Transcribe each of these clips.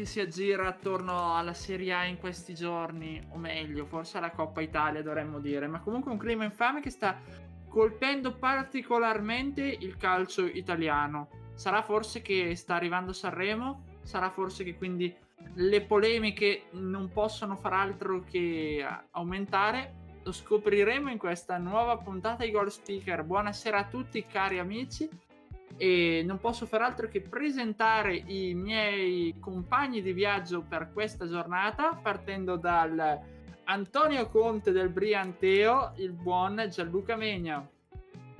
che si aggira attorno alla Serie A in questi giorni, o meglio, forse alla Coppa Italia dovremmo dire, ma comunque un clima infame che sta colpendo particolarmente il calcio italiano. Sarà forse che sta arrivando Sanremo? Sarà forse che quindi le polemiche non possono far altro che aumentare? Lo scopriremo in questa nuova puntata di Goal Speaker. Buonasera a tutti cari amici e non posso far altro che presentare i miei compagni di viaggio per questa giornata partendo dal Antonio Conte del Brianteo, il buon Gianluca Megna.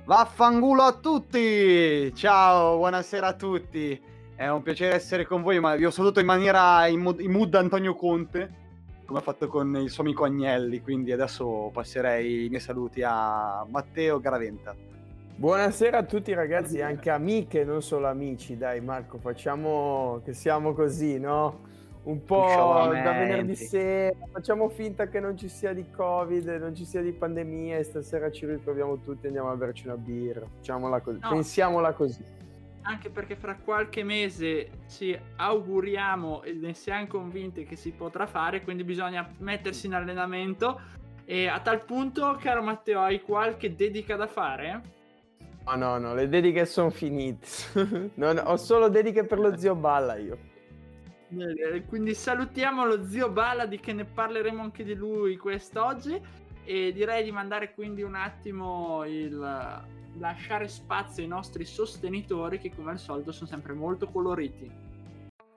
Vaffangulo a tutti! Ciao, buonasera a tutti. È un piacere essere con voi, ma vi ho saluto in maniera in mood, in mood Antonio Conte, come ha fatto con il suo amico Agnelli, quindi adesso passerei i miei saluti a Matteo Garaventa. Buonasera a tutti ragazzi, anche amiche, non solo amici. Dai Marco, facciamo che siamo così, no? Un po' da venerdì sera, facciamo finta che non ci sia di Covid, non ci sia di pandemia e stasera ci ritroviamo tutti e andiamo a berci una birra. Facciamola così, no. pensiamola così. Anche perché fra qualche mese ci auguriamo e ne siamo convinti che si potrà fare, quindi bisogna mettersi in allenamento. E a tal punto, caro Matteo, hai qualche dedica da fare? No, no, no, le dediche sono finite. non, ho solo dediche per lo zio Balla io. Quindi salutiamo lo zio Balla di che ne parleremo anche di lui quest'oggi e direi di mandare quindi un attimo il lasciare spazio ai nostri sostenitori che come al solito sono sempre molto coloriti.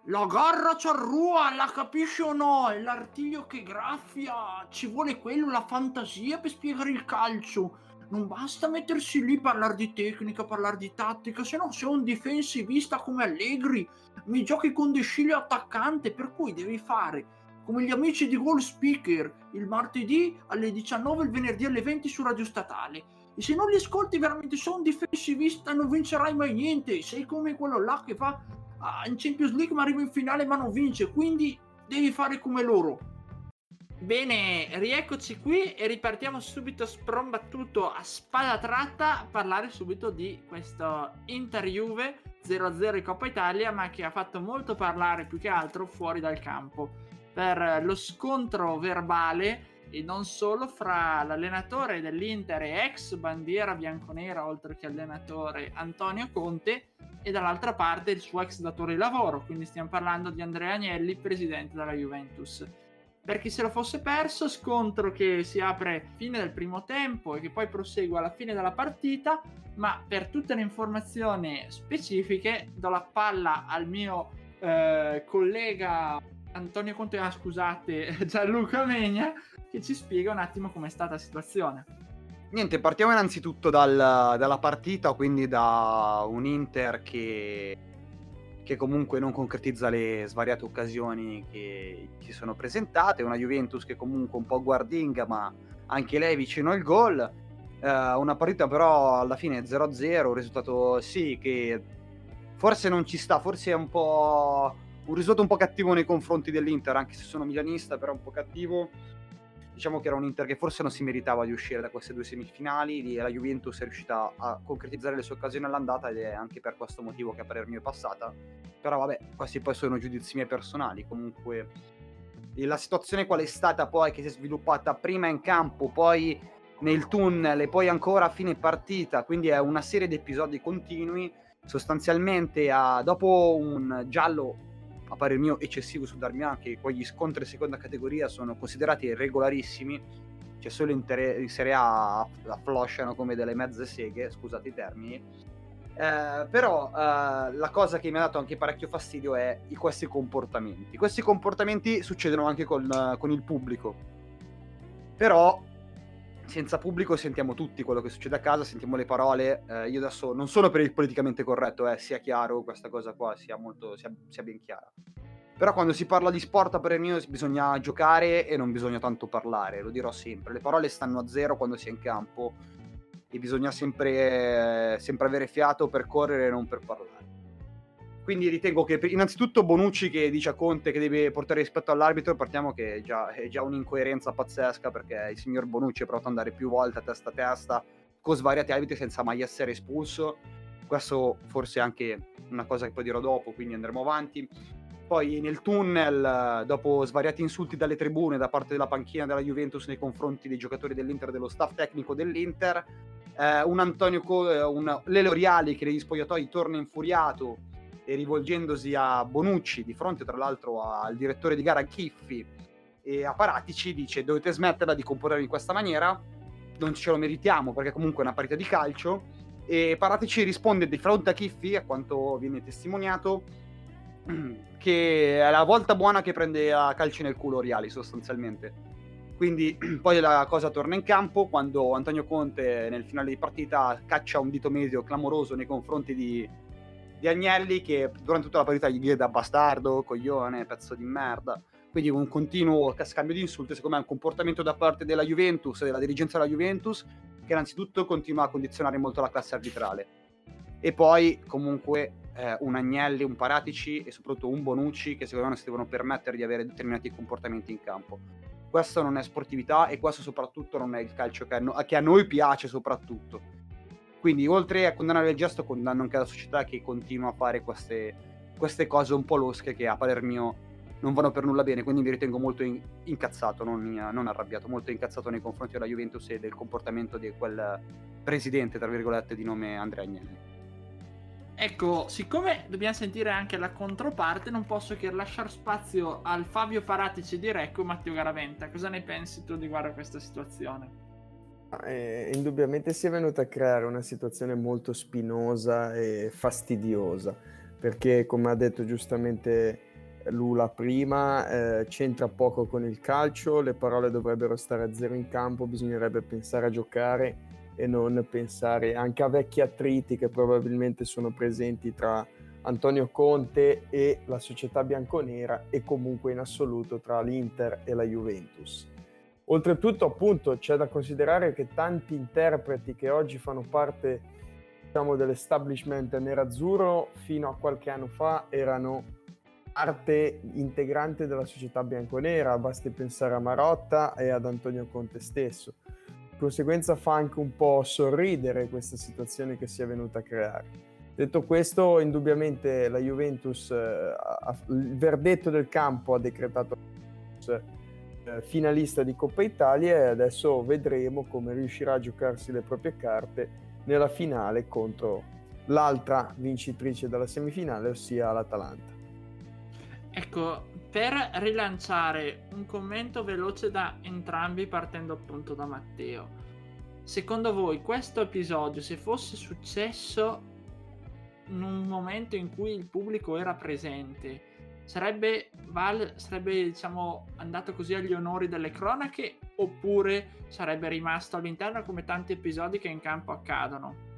La garra c'arrua, la capisci o no? È l'artiglio che graffia, ci vuole quello, la fantasia per spiegare il calcio non basta mettersi lì a parlare di tecnica, parlare di tattica, se no sei un difensivista come Allegri, mi giochi con De Sciglio attaccante, per cui devi fare come gli amici di Goal Speaker il martedì alle 19 il venerdì alle 20 su Radio Statale. E se non li ascolti veramente sei un difensivista non vincerai mai niente, sei come quello là che fa ah, in Champions League ma arriva in finale ma non vince, quindi devi fare come loro Bene, rieccoci qui e ripartiamo subito sprombattuto a spada tratta a parlare subito di questo Inter Juve 0-0 in Coppa Italia, ma che ha fatto molto parlare più che altro fuori dal campo. Per lo scontro verbale e non solo fra l'allenatore dell'Inter e ex bandiera bianconera oltre che allenatore Antonio Conte e dall'altra parte il suo ex datore di lavoro, quindi stiamo parlando di Andrea Agnelli, presidente della Juventus per chi se lo fosse perso, scontro che si apre fine del primo tempo e che poi prosegue alla fine della partita, ma per tutte le informazioni specifiche do la palla al mio eh, collega Antonio Conte, ah, scusate, Gianluca Megna, che ci spiega un attimo com'è stata la situazione. Niente, partiamo innanzitutto dal, dalla partita, quindi da un Inter che che comunque non concretizza le svariate occasioni che si sono presentate, una Juventus che comunque un po' guardinga ma anche lei vicino al gol, eh, una partita però alla fine 0-0, un risultato sì che forse non ci sta, forse è un po' un risultato un po' cattivo nei confronti dell'Inter, anche se sono milanista però un po' cattivo diciamo che era un Inter che forse non si meritava di uscire da queste due semifinali la Juventus è riuscita a concretizzare le sue occasioni all'andata ed è anche per questo motivo che a parer mio è passata. Però vabbè questi poi sono giudizi miei personali comunque. La situazione qual è stata poi che si è sviluppata prima in campo poi nel tunnel e poi ancora a fine partita quindi è una serie di episodi continui. Sostanzialmente a, dopo un giallo a parer mio eccessivo su Darmian che poi gli scontri seconda categoria sono considerati regolarissimi cioè solo in, ter- in Serie A afflosciano come delle mezze seghe scusate i termini. Eh, però eh, la cosa che mi ha dato anche parecchio fastidio è i, questi comportamenti. Questi comportamenti succedono anche con, con il pubblico. Però senza pubblico sentiamo tutti quello che succede a casa, sentiamo le parole. Eh, io adesso non sono per il politicamente corretto, eh, sia chiaro questa cosa qua, sia, molto, sia, sia ben chiara. Però quando si parla di sport, a parer mio, bisogna giocare e non bisogna tanto parlare, lo dirò sempre. Le parole stanno a zero quando si è in campo e bisogna sempre, sempre avere fiato per correre e non per parlare. Quindi ritengo che innanzitutto Bonucci che dice a Conte che deve portare rispetto all'arbitro, partiamo che è già, è già un'incoerenza pazzesca perché il signor Bonucci è provato ad andare più volte a testa a testa con svariati arbitri senza mai essere espulso. Questo forse è anche una cosa che poi dirò dopo, quindi andremo avanti. Poi nel tunnel, dopo svariati insulti dalle tribune da parte della panchina della Juventus nei confronti dei giocatori dell'Inter dello staff tecnico dell'Inter, eh, un Antonio Co- eh, un Lele Oriali che negli spogliatoi torna infuriato e rivolgendosi a Bonucci, di fronte tra l'altro al direttore di gara Chiffi e a Paratici, dice dovete smetterla di comportarvi in questa maniera, non ce lo meritiamo perché comunque è una partita di calcio e Paratici risponde di fronte a Chiffi, a quanto viene testimoniato, che è la volta buona che prende a calci nel culo Oriali sostanzialmente. Quindi poi la cosa torna in campo quando Antonio Conte nel finale di partita caccia un dito medio clamoroso nei confronti di, di Agnelli che durante tutta la partita gli grida bastardo, coglione, pezzo di merda. Quindi un continuo scambio di insulti, secondo me è un comportamento da parte della Juventus della dirigenza della Juventus che innanzitutto continua a condizionare molto la classe arbitrale. E poi comunque eh, un Agnelli, un Paratici e soprattutto un Bonucci che secondo me si devono permettere di avere determinati comportamenti in campo. Questo non è sportività e questo soprattutto non è il calcio che a noi piace soprattutto. Quindi oltre a condannare il gesto, condanno anche la società che continua a fare queste, queste cose un po' losche che a parer mio non vanno per nulla bene, quindi mi ritengo molto in- incazzato, non, non, arrabbiato, molto incazzato nei confronti della Juventus e del comportamento di quel presidente, tra virgolette, di nome Andrea Agnelli. Ecco, siccome dobbiamo sentire anche la controparte, non posso che lasciare spazio al Fabio Paratici di Recco e Matteo Garaventa. Cosa ne pensi tu riguardo a questa situazione? Eh, indubbiamente si è venuta a creare una situazione molto spinosa e fastidiosa, perché come ha detto giustamente Lula prima, eh, c'entra poco con il calcio, le parole dovrebbero stare a zero in campo, bisognerebbe pensare a giocare e non pensare anche a vecchi attriti che probabilmente sono presenti tra Antonio Conte e la società bianconera e comunque in assoluto tra l'Inter e la Juventus. Oltretutto, appunto, c'è da considerare che tanti interpreti che oggi fanno parte diciamo, dell'establishment nerazzurro fino a qualche anno fa erano parte integrante della società bianconera, basti pensare a Marotta e ad Antonio Conte stesso conseguenza fa anche un po' sorridere questa situazione che si è venuta a creare. Detto questo, indubbiamente la Juventus, eh, ha, il verdetto del campo ha decretato eh, finalista di Coppa Italia e adesso vedremo come riuscirà a giocarsi le proprie carte nella finale contro l'altra vincitrice della semifinale, ossia l'Atalanta. Ecco, per rilanciare un commento veloce da entrambi partendo appunto da Matteo. Secondo voi questo episodio se fosse successo in un momento in cui il pubblico era presente sarebbe, val- sarebbe diciamo andato così agli onori delle cronache oppure sarebbe rimasto all'interno come tanti episodi che in campo accadono?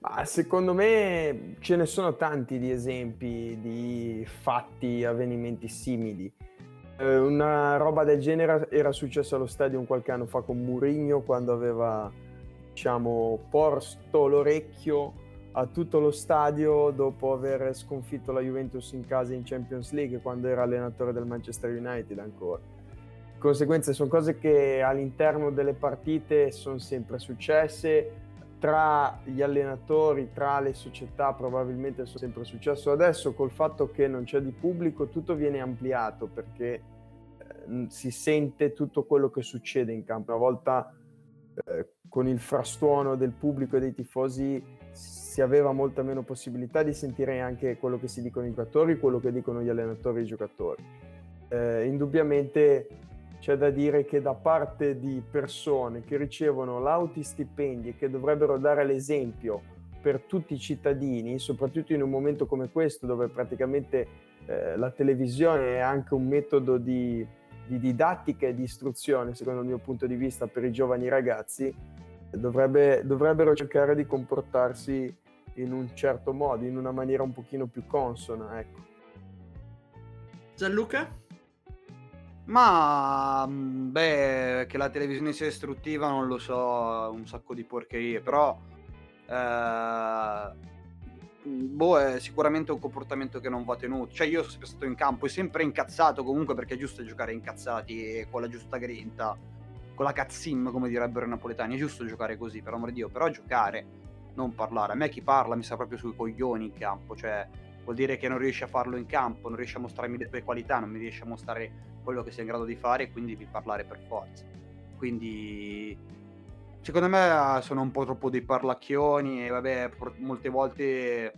Ma secondo me ce ne sono tanti di esempi di fatti, avvenimenti simili. Eh, una roba del genere era successa allo stadio qualche anno fa con Mourinho quando aveva, diciamo, posto l'orecchio a tutto lo stadio dopo aver sconfitto la Juventus in casa in Champions League quando era allenatore del Manchester United ancora. Di conseguenza sono cose che all'interno delle partite sono sempre successe, tra gli allenatori, tra le società probabilmente è sempre successo. Adesso col fatto che non c'è di pubblico tutto viene ampliato perché eh, si sente tutto quello che succede in campo. Una volta eh, con il frastuono del pubblico e dei tifosi si aveva molta meno possibilità di sentire anche quello che si dicono i giocatori, quello che dicono gli allenatori e i giocatori. Eh, indubbiamente c'è da dire che da parte di persone che ricevono lauti stipendi e che dovrebbero dare l'esempio per tutti i cittadini, soprattutto in un momento come questo dove praticamente eh, la televisione è anche un metodo di, di, didattica e di istruzione, secondo il mio punto di vista, per i giovani ragazzi, dovrebbe, dovrebbero cercare di comportarsi in un certo modo, in una maniera un pochino più consona. Ecco. Gianluca? Ma mm, beh, che la televisione sia istruttiva non lo so, un sacco di porcherie, però eh, boh, è sicuramente un comportamento che non va tenuto. Cioè, io sono sempre stato in campo e sempre incazzato comunque perché è giusto giocare incazzati e con la giusta grinta, con la cazzim, come direbbero i napoletani. È giusto giocare così, per amore di Dio, però giocare, non parlare. A me chi parla mi sa proprio sui coglioni in campo, cioè vuol dire che non riesci a farlo in campo, non riesci a mostrarmi le tue qualità, non mi riesci a mostrare quello che sei in grado di fare e quindi devi parlare per forza. Quindi secondo me sono un po' troppo dei parlacchioni e vabbè, molte volte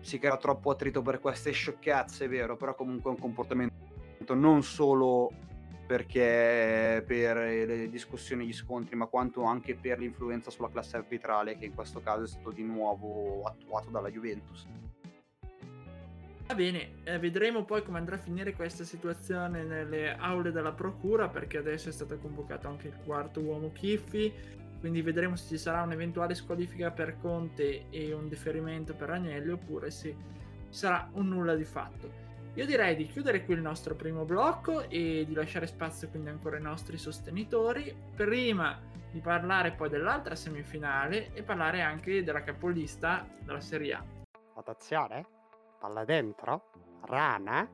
si crea troppo attrito per queste sciocchezze, è vero, però comunque è un comportamento non solo perché per le discussioni e gli scontri, ma quanto anche per l'influenza sulla classe arbitrale che in questo caso è stato di nuovo attuato dalla Juventus. Va bene, eh, vedremo poi come andrà a finire questa situazione nelle aule della procura perché adesso è stato convocato anche il quarto uomo Kiffi, quindi vedremo se ci sarà un'eventuale squalifica per Conte e un deferimento per Agnelli oppure se sarà un nulla di fatto. Io direi di chiudere qui il nostro primo blocco e di lasciare spazio quindi ancora ai nostri sostenitori prima di parlare poi dell'altra semifinale e parlare anche della capolista della Serie A. Attenzione! palla dentro, Rana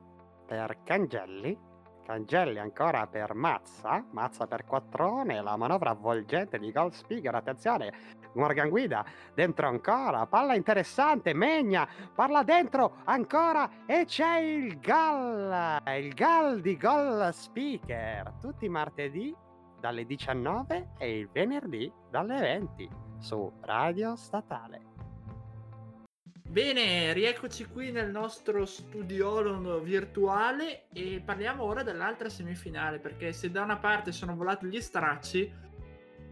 per Cangelli, Cangelli ancora per Mazza, Mazza per Quattrone, la manovra avvolgente di Gold Speaker, attenzione, Morgan Guida, dentro ancora, palla interessante, Megna, parla dentro ancora e c'è il gol, il gol di Gold Speaker, tutti i martedì dalle 19 e il venerdì dalle 20 su Radio Statale. Bene, rieccoci qui nel nostro studiolo virtuale e parliamo ora dell'altra semifinale perché se da una parte sono volati gli stracci,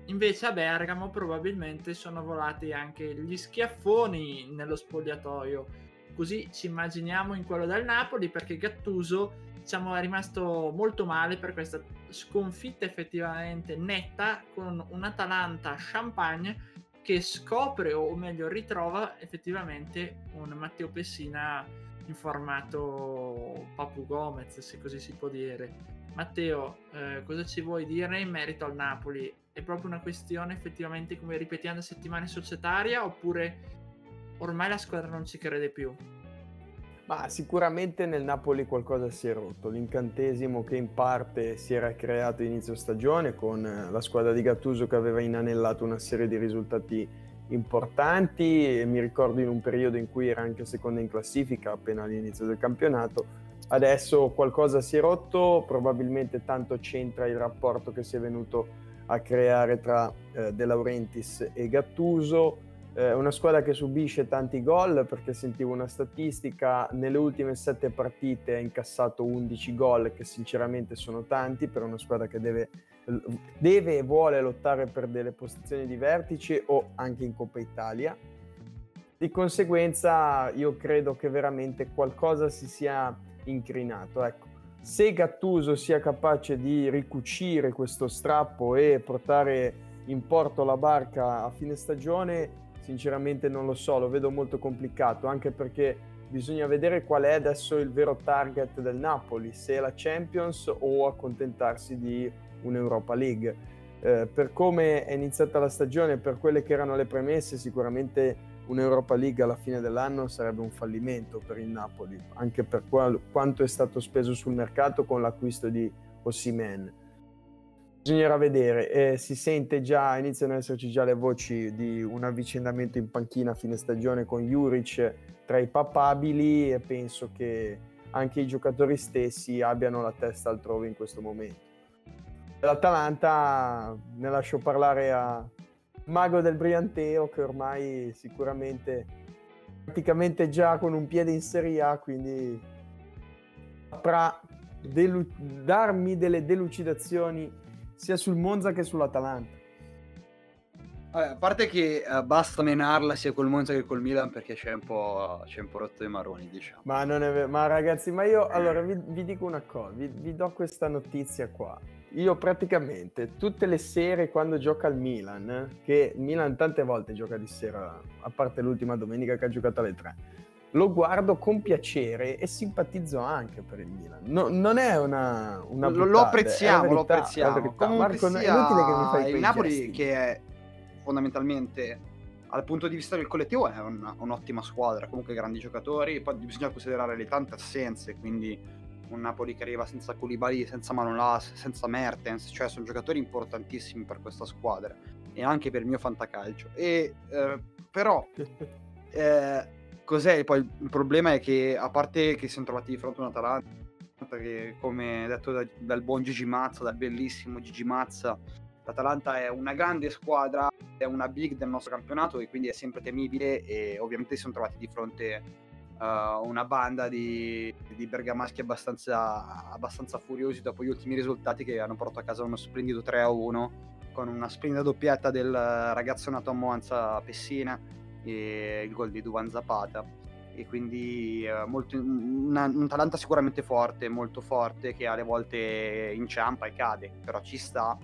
invece a Bergamo probabilmente sono volati anche gli schiaffoni nello spogliatoio. Così ci immaginiamo in quello del Napoli perché Gattuso diciamo, è rimasto molto male per questa sconfitta effettivamente netta con un Atalanta champagne che scopre o meglio ritrova effettivamente un Matteo Pessina in formato Papu Gomez, se così si può dire. Matteo, eh, cosa ci vuoi dire in merito al Napoli? È proprio una questione effettivamente, come ripetiamo, da settimane societaria oppure ormai la squadra non ci crede più? Ma sicuramente nel Napoli qualcosa si è rotto. L'incantesimo che in parte si era creato inizio stagione con la squadra di Gattuso che aveva inanellato una serie di risultati importanti. Mi ricordo in un periodo in cui era anche seconda in classifica appena all'inizio del campionato. Adesso qualcosa si è rotto, probabilmente tanto c'entra il rapporto che si è venuto a creare tra eh, De Laurentiis e Gattuso eh, una squadra che subisce tanti gol perché sentivo una statistica, nelle ultime sette partite ha incassato 11 gol che sinceramente sono tanti per una squadra che deve, deve e vuole lottare per delle posizioni di vertice o anche in Coppa Italia. Di conseguenza io credo che veramente qualcosa si sia incrinato. Ecco, se Gattuso sia capace di ricucire questo strappo e portare in porto la barca a fine stagione, sinceramente non lo so, lo vedo molto complicato, anche perché bisogna vedere qual è adesso il vero target del Napoli, se è la Champions o accontentarsi di un'Europa League. Eh, per come è iniziata la stagione, per quelle che erano le premesse, sicuramente un'Europa League alla fine dell'anno sarebbe un fallimento per il Napoli, anche per qual- quanto è stato speso sul mercato con l'acquisto di Ossimen Bisognerà vedere, eh, si sente già, iniziano ad esserci già le voci di un avvicendamento in panchina a fine stagione con Juric tra i papabili e penso che anche i giocatori stessi abbiano la testa altrove in questo momento. L'Atalanta ne lascio parlare a Mago del Brianteo che ormai sicuramente praticamente già con un piede in Serie A, quindi saprà delu- darmi delle delucidazioni sia sul Monza che sull'Atalanta. Vabbè, a parte che uh, basta menarla sia col Monza che col Milan perché c'è un po', c'è un po rotto i maroni, diciamo. Ma non è vero, ma ragazzi, ma io allora vi, vi dico una cosa, vi, vi, do questa notizia qua. Io praticamente tutte le sere quando gioca al Milan, che Milan tante volte gioca di sera, a parte l'ultima domenica che ha giocato alle tre, lo guardo con piacere e simpatizzo anche per il Milan. No, non è una, una lo, lo, apprezziamo, verità, lo apprezziamo. Marco, sia, è inutile che mi fai il Napoli gesti. che è fondamentalmente dal punto di vista del collettivo è un, un'ottima squadra, comunque grandi giocatori, poi bisogna considerare le tante assenze, quindi un Napoli che arriva senza Koulibaly, senza Manolas, senza Mertens, cioè sono giocatori importantissimi per questa squadra e anche per il mio fantacalcio. E, eh, però eh, cos'è poi il problema è che a parte che si sono trovati di fronte a un Atalanta che come detto da, dal buon Gigi Mazza, dal bellissimo Gigi Mazza, l'Atalanta è una grande squadra, è una big del nostro campionato e quindi è sempre temibile e ovviamente si sono trovati di fronte uh, una banda di, di bergamaschi abbastanza, abbastanza, furiosi dopo gli ultimi risultati che hanno portato a casa uno splendido 3-1 con una splendida doppietta del ragazzo nato a Monza Pessina e il gol di Duvan Zapata. E quindi uh, molto, una, un Atalanta sicuramente forte, molto forte che alle volte inciampa e cade, però ci sta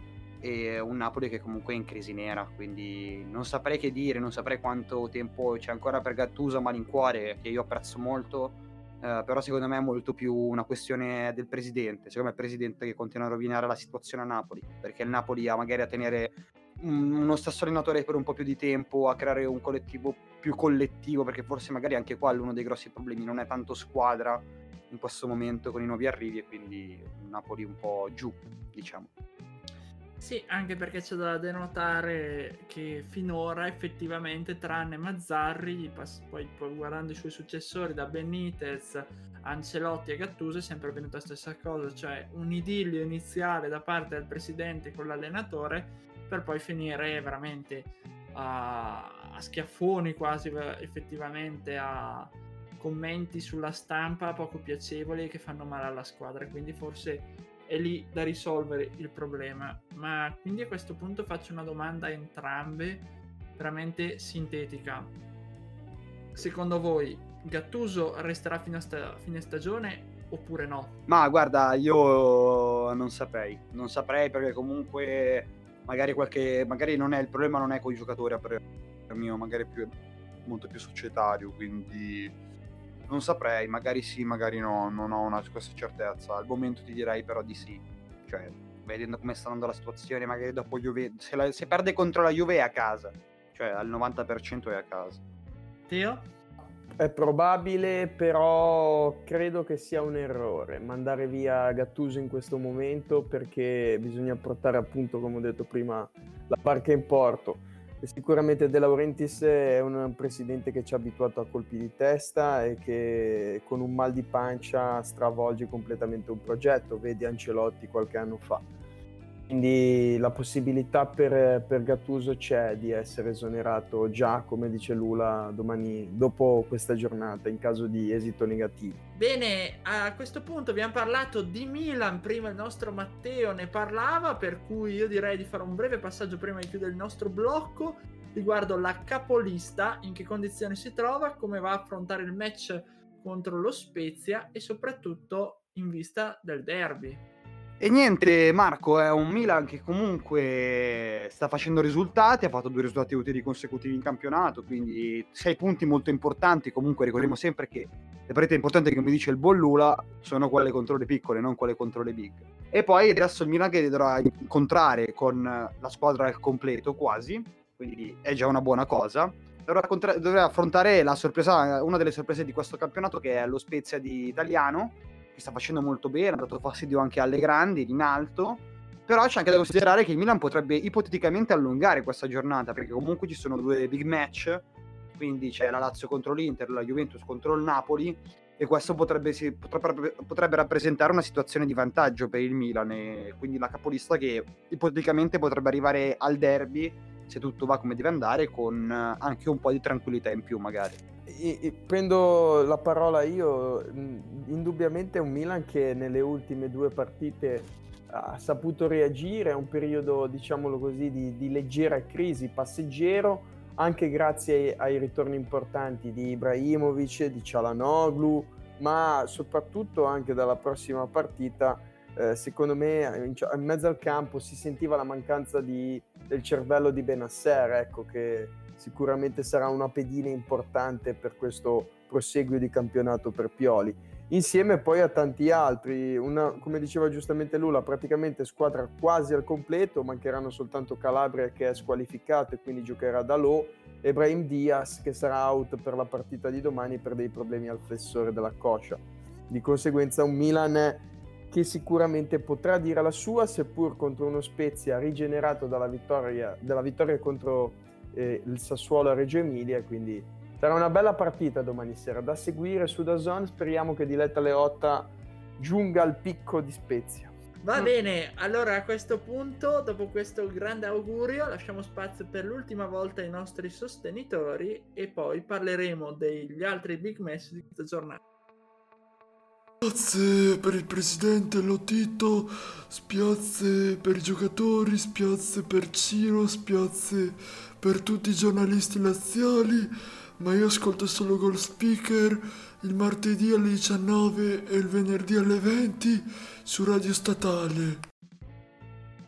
e un Napoli che comunque è in crisi nera, quindi non saprei che dire, non saprei quanto tempo c'è ancora per Gattuso malincuore, che io apprezzo molto, eh, però secondo me è molto più una questione del presidente, secondo me è il presidente che continua a rovinare la situazione a Napoli, perché il Napoli ha magari a tenere uno stesso allenatore per un po' più di tempo, a creare un collettivo più collettivo, perché forse magari anche qua uno dei grossi problemi non è tanto squadra in questo momento con i nuovi arrivi e quindi Napoli un po' giù, diciamo. Sì, anche perché c'è da denotare che finora effettivamente, tranne Mazzarri, poi, poi guardando i suoi successori da Benitez, Ancelotti e Gattuso è sempre avvenuta la stessa cosa, cioè un idillio iniziale da parte del presidente con l'allenatore per poi finire veramente a, a schiaffoni quasi effettivamente a commenti sulla stampa poco piacevoli che fanno male alla squadra, quindi forse è lì da risolvere il problema. Ma quindi a questo punto faccio una domanda a entrambe, veramente sintetica. Secondo voi Gattuso resterà fino a sta- fine stagione oppure no? Ma guarda, io non saprei, non saprei perché comunque magari qualche magari non è il problema non è con i giocatori per mio, magari più, molto più societario, quindi non saprei, magari sì, magari no, non ho una, questa certezza. Al momento ti direi però di sì. Cioè, vedendo come sta andando la situazione, magari dopo Juve, se, la, se perde contro la Juve è a casa. Cioè, al 90% è a casa. Teo? È probabile, però credo che sia un errore mandare via Gattuso in questo momento perché bisogna portare appunto, come ho detto prima, la barca in porto Sicuramente De Laurentiis è un presidente che ci ha abituato a colpi di testa e che con un mal di pancia stravolge completamente un progetto, vedi Ancelotti qualche anno fa. Quindi la possibilità per, per Gattuso c'è di essere esonerato già, come dice Lula, domani, dopo questa giornata, in caso di esito negativo. Bene, a questo punto abbiamo parlato di Milan, prima il nostro Matteo ne parlava, per cui io direi di fare un breve passaggio prima di chiudere il nostro blocco riguardo la capolista, in che condizioni si trova, come va a affrontare il match contro lo Spezia e soprattutto in vista del derby. E niente, Marco è un Milan che comunque sta facendo risultati, ha fatto due risultati utili consecutivi in campionato, quindi sei punti molto importanti. Comunque ricordiamo sempre che le partite importanti, come dice il Bollula, sono quelle contro le piccole, non quelle contro le big. E poi adesso il Milan che dovrà incontrare con la squadra al completo quasi, quindi è già una buona cosa. Dovrà, contra- dovrà affrontare sorpresa, una delle sorprese di questo campionato che è lo Spezia di Italiano che sta facendo molto bene, ha dato fastidio anche alle grandi in alto, però c'è anche da considerare che il Milan potrebbe ipoteticamente allungare questa giornata, perché comunque ci sono due big match, quindi c'è la Lazio contro l'Inter, la Juventus contro il Napoli, e questo potrebbe, potrebbe, potrebbe, rappresentare una situazione di vantaggio per il Milan e quindi la capolista che ipoteticamente potrebbe arrivare al derby se tutto va come deve andare con anche un po' di tranquillità in più magari. E, e prendo la parola io, indubbiamente è un Milan che nelle ultime due partite ha saputo reagire a un periodo, diciamolo così, di, di leggera crisi passeggero, anche grazie ai, ai, ritorni importanti di Ibrahimovic, di Cialanoglu, ma soprattutto anche dalla prossima partita, eh, secondo me in, in, mezzo al campo si sentiva la mancanza di, del cervello di Benasser, ecco, che sicuramente sarà una pedina importante per questo proseguio di campionato per Pioli. Insieme poi a tanti altri, una, come diceva giustamente Lula, praticamente squadra quasi al completo, mancheranno soltanto Calabria che è squalificato e quindi giocherà da Lo e Brahim Diaz che sarà out per la partita di domani per dei problemi al flessore della coscia. Di conseguenza un Milan che sicuramente potrà dire la sua, seppur contro uno Spezia rigenerato dalla vittoria, dalla vittoria contro eh, il Sassuolo a Reggio Emilia, quindi sarà una bella partita domani sera da seguire su Dazon, speriamo che Diletta Leotta giunga al picco di Spezia. Va mm. bene, allora a questo punto, dopo questo grande augurio, lasciamo spazio per l'ultima volta ai nostri sostenitori e poi parleremo degli altri big match di questa giornata. Spiazze per il presidente Lotito, spiazze per i giocatori, spiazze per Ciro, spiazze per tutti i giornalisti laziali, ma io ascolto solo Gold Speaker il martedì alle 19 e il venerdì alle 20 su Radio Statale.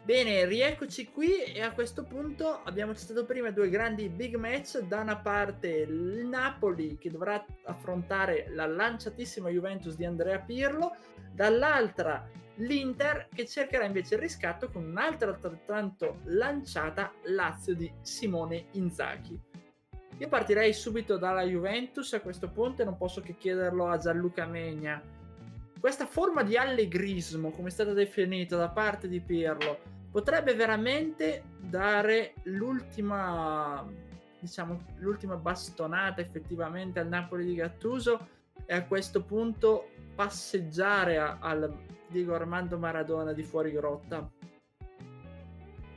Bene, rieccoci qui e a questo punto abbiamo citato prima due grandi big match, da una parte il Napoli che dovrà affrontare la lanciatissima Juventus di Andrea Pirlo, dall'altra l'Inter che cercherà invece il riscatto con un'altra altrettanto lanciata Lazio di Simone Inzaghi. Io partirei subito dalla Juventus a questo punto e non posso che chiederlo a Gianluca Megna. Questa forma di allegrismo, come è stata definita da parte di Pirlo, potrebbe veramente dare l'ultima diciamo l'ultima bastonata effettivamente al Napoli di Gattuso e a questo punto passeggiare a, al Diego Armando Maradona di fuori grotta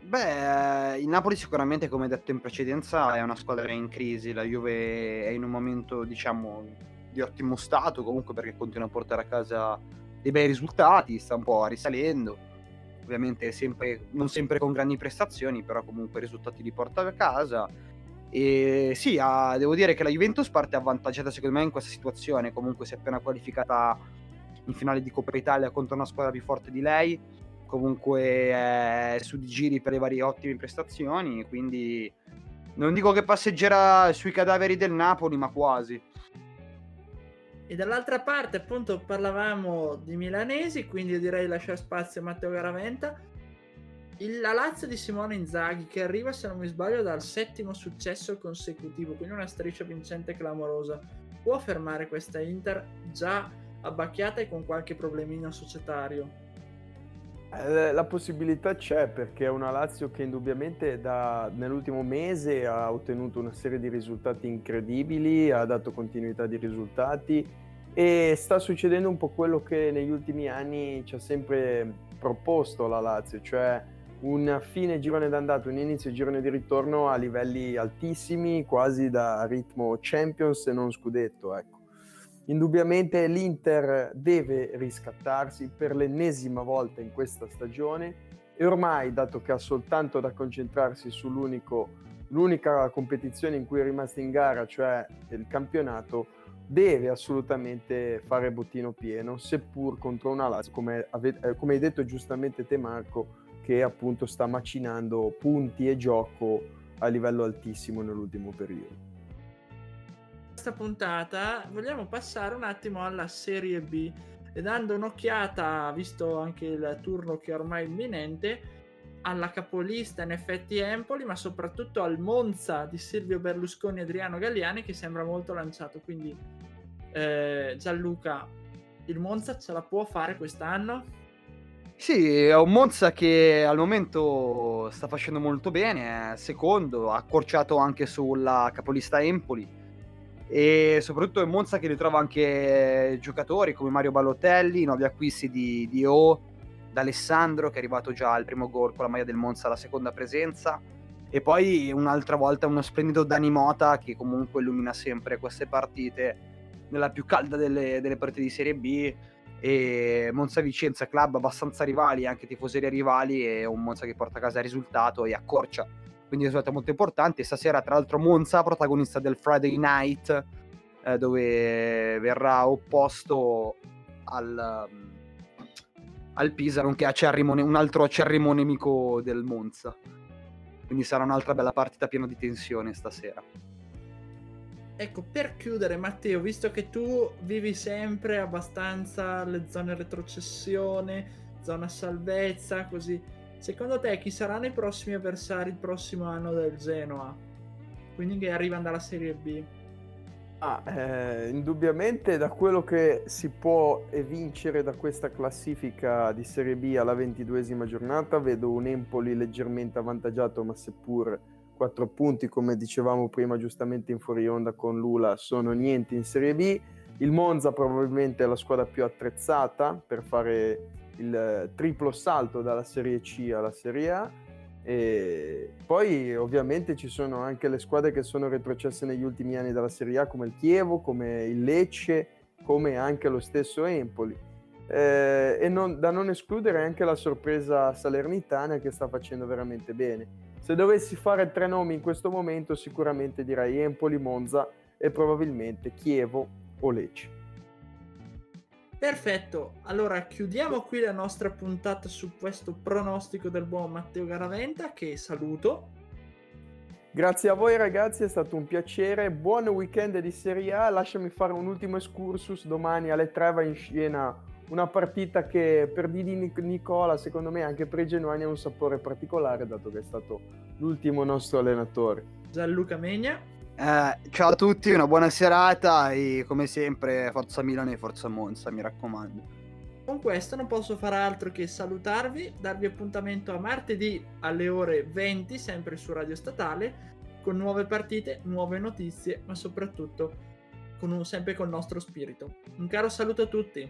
Beh, il Napoli sicuramente, come detto in precedenza, è una squadra in crisi. La Juve è in un momento, diciamo, di ottimo stato, comunque perché continua a portare a casa dei bei risultati, sta un po' risalendo ovviamente sempre, non sempre con grandi prestazioni, però comunque risultati li porta a casa. E sì, ah, devo dire che la Juventus parte avvantaggiata secondo me in questa situazione, comunque si è appena qualificata in finale di Coppa Italia contro una squadra più forte di lei, comunque è su di giri per le varie ottime prestazioni, quindi non dico che passeggerà sui cadaveri del Napoli, ma quasi. E dall'altra parte, appunto, parlavamo di milanesi, quindi direi lasciare spazio a Matteo Garaventa. Il, la Lazio di Simone Inzaghi, che arriva, se non mi sbaglio, dal settimo successo consecutivo, quindi una striscia vincente clamorosa. Può fermare questa Inter già abbacchiata e con qualche problemino societario? Eh, la possibilità c'è perché è una Lazio che indubbiamente da, nell'ultimo mese ha ottenuto una serie di risultati incredibili, ha dato continuità di risultati e sta succedendo un po' quello che negli ultimi anni ci ha sempre proposto la Lazio, cioè un fine girone d'andata, un inizio girone di ritorno a livelli altissimi, quasi da ritmo Champions e non scudetto, ecco. Indubbiamente l'Inter deve riscattarsi per l'ennesima volta in questa stagione e ormai, dato che ha soltanto da concentrarsi sull'unica competizione in cui è rimasta in gara, cioè il campionato, deve assolutamente fare bottino pieno, seppur contro una Lazio, come, ave- eh, come hai detto giustamente te Marco, che appunto sta macinando punti e gioco a livello altissimo nell'ultimo periodo questa puntata vogliamo passare un attimo alla Serie B e dando un'occhiata, visto anche il turno che è ormai imminente, alla capolista in effetti Empoli, ma soprattutto al Monza di Silvio Berlusconi e Adriano Galliani che sembra molto lanciato. Quindi eh, Gianluca, il Monza ce la può fare quest'anno? Sì, è un Monza che al momento sta facendo molto bene, secondo, ha accorciato anche sulla capolista Empoli e soprattutto in Monza che ritrova anche giocatori come Mario Ballotelli, nuovi acquisti di, di O, d'Alessandro che è arrivato già al primo gol con la maglia del Monza alla seconda presenza. E poi un'altra volta uno splendido Dani Mota che comunque illumina sempre queste partite nella più calda delle, delle partite di Serie B. E Monza Vicenza club abbastanza rivali anche tifoserie rivali e un Monza che porta a casa il risultato e accorcia quindi risultato molto importante. Stasera, tra l'altro, Monza, protagonista del Friday Night, eh, dove verrà opposto al, al Pisa, nonché acerrimo, un altro acerrimo nemico del Monza. Quindi sarà un'altra bella partita piena di tensione stasera. Ecco, per chiudere, Matteo, visto che tu vivi sempre abbastanza le zone retrocessione, zona salvezza, così, secondo te chi saranno i prossimi avversari il prossimo anno del Genoa? Quindi che arrivano dalla Serie B? Ah, eh, indubbiamente da quello che si può evincere da questa classifica di Serie B alla ventiduesima giornata, vedo un Empoli leggermente avvantaggiato, ma seppur quattro punti, come dicevamo prima giustamente in fuori onda con Lula, sono niente in Serie B. Il Monza probabilmente è la squadra più attrezzata per fare il triplo salto dalla Serie C alla Serie A e poi ovviamente ci sono anche le squadre che sono retrocesse negli ultimi anni dalla Serie A come il Chievo, come il Lecce, come anche lo stesso Empoli. Eh, e non, da non escludere anche la sorpresa salernitana che sta facendo veramente bene. Se dovessi fare tre nomi in questo momento sicuramente direi Empoli, Monza e probabilmente Chievo o Lecce. Perfetto, allora chiudiamo qui la nostra puntata su questo pronostico del buon Matteo Garaventa che saluto. Grazie a voi ragazzi, è stato un piacere, buon weekend di Serie A, lasciami fare un ultimo excursus, domani alle 3 va in scena una partita che per Didi Nicola secondo me anche per i genuani ha un sapore particolare dato che è stato l'ultimo nostro allenatore. Gianluca Megna. Eh, ciao a tutti, una buona serata e come sempre Forza Milano e Forza Monza, mi raccomando. Con questo non posso fare altro che salutarvi, darvi appuntamento a martedì alle ore 20, sempre su Radio Statale, con nuove partite, nuove notizie, ma soprattutto con un, sempre col nostro spirito. Un caro saluto a tutti.